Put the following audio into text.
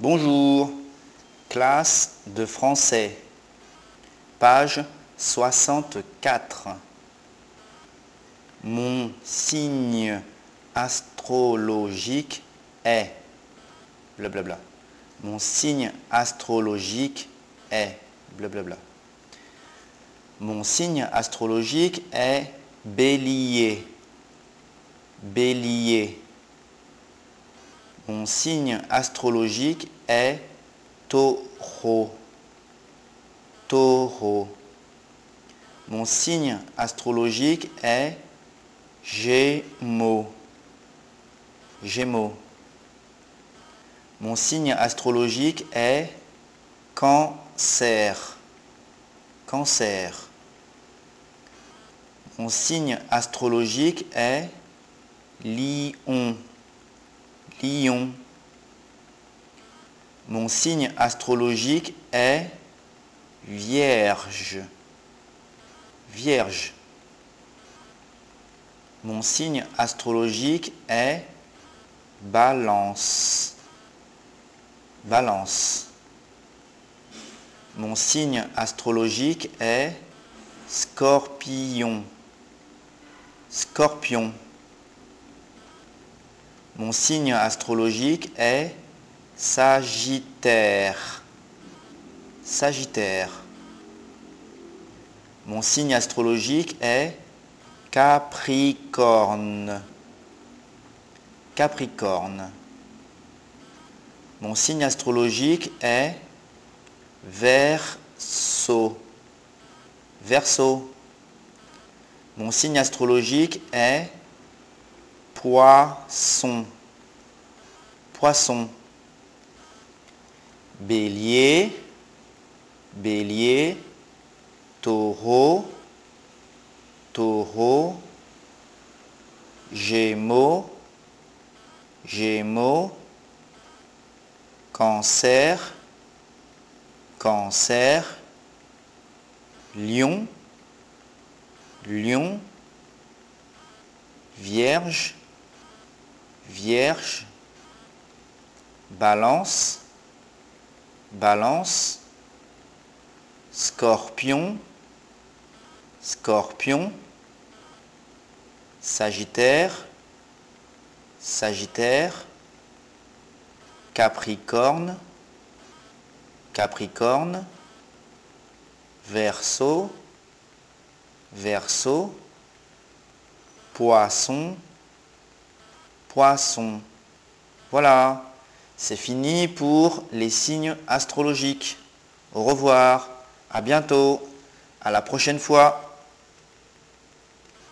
Bonjour, classe de français, page 64. Mon signe astrologique est blablabla. Mon signe astrologique est blablabla. Mon signe astrologique est bélier. Bélier. Mon signe astrologique est taureau. Taureau. Mon signe astrologique est Gémeaux. Gémeaux. Mon signe astrologique est Cancer. Cancer. Mon signe astrologique est Lion. Lion. Mon signe astrologique est Vierge. Vierge. Mon signe astrologique est Balance. Balance. Mon signe astrologique est Scorpion. Scorpion. Mon signe astrologique est Sagittaire. Sagittaire. Mon signe astrologique est Capricorne. Capricorne. Mon signe astrologique est Verseau. Verseau. Mon signe astrologique est Poisson. Poisson. Bélier. Bélier. Taureau. Taureau. Gémeaux. Gémeaux. Cancer. Cancer. Lion. Lion. Vierge. Vierge. Balance. Balance. Scorpion. Scorpion. Sagittaire. Sagittaire. Capricorne. Capricorne. Verseau. Verseau. Poisson. Poisson. Voilà, c'est fini pour les signes astrologiques. Au revoir, à bientôt, à la prochaine fois.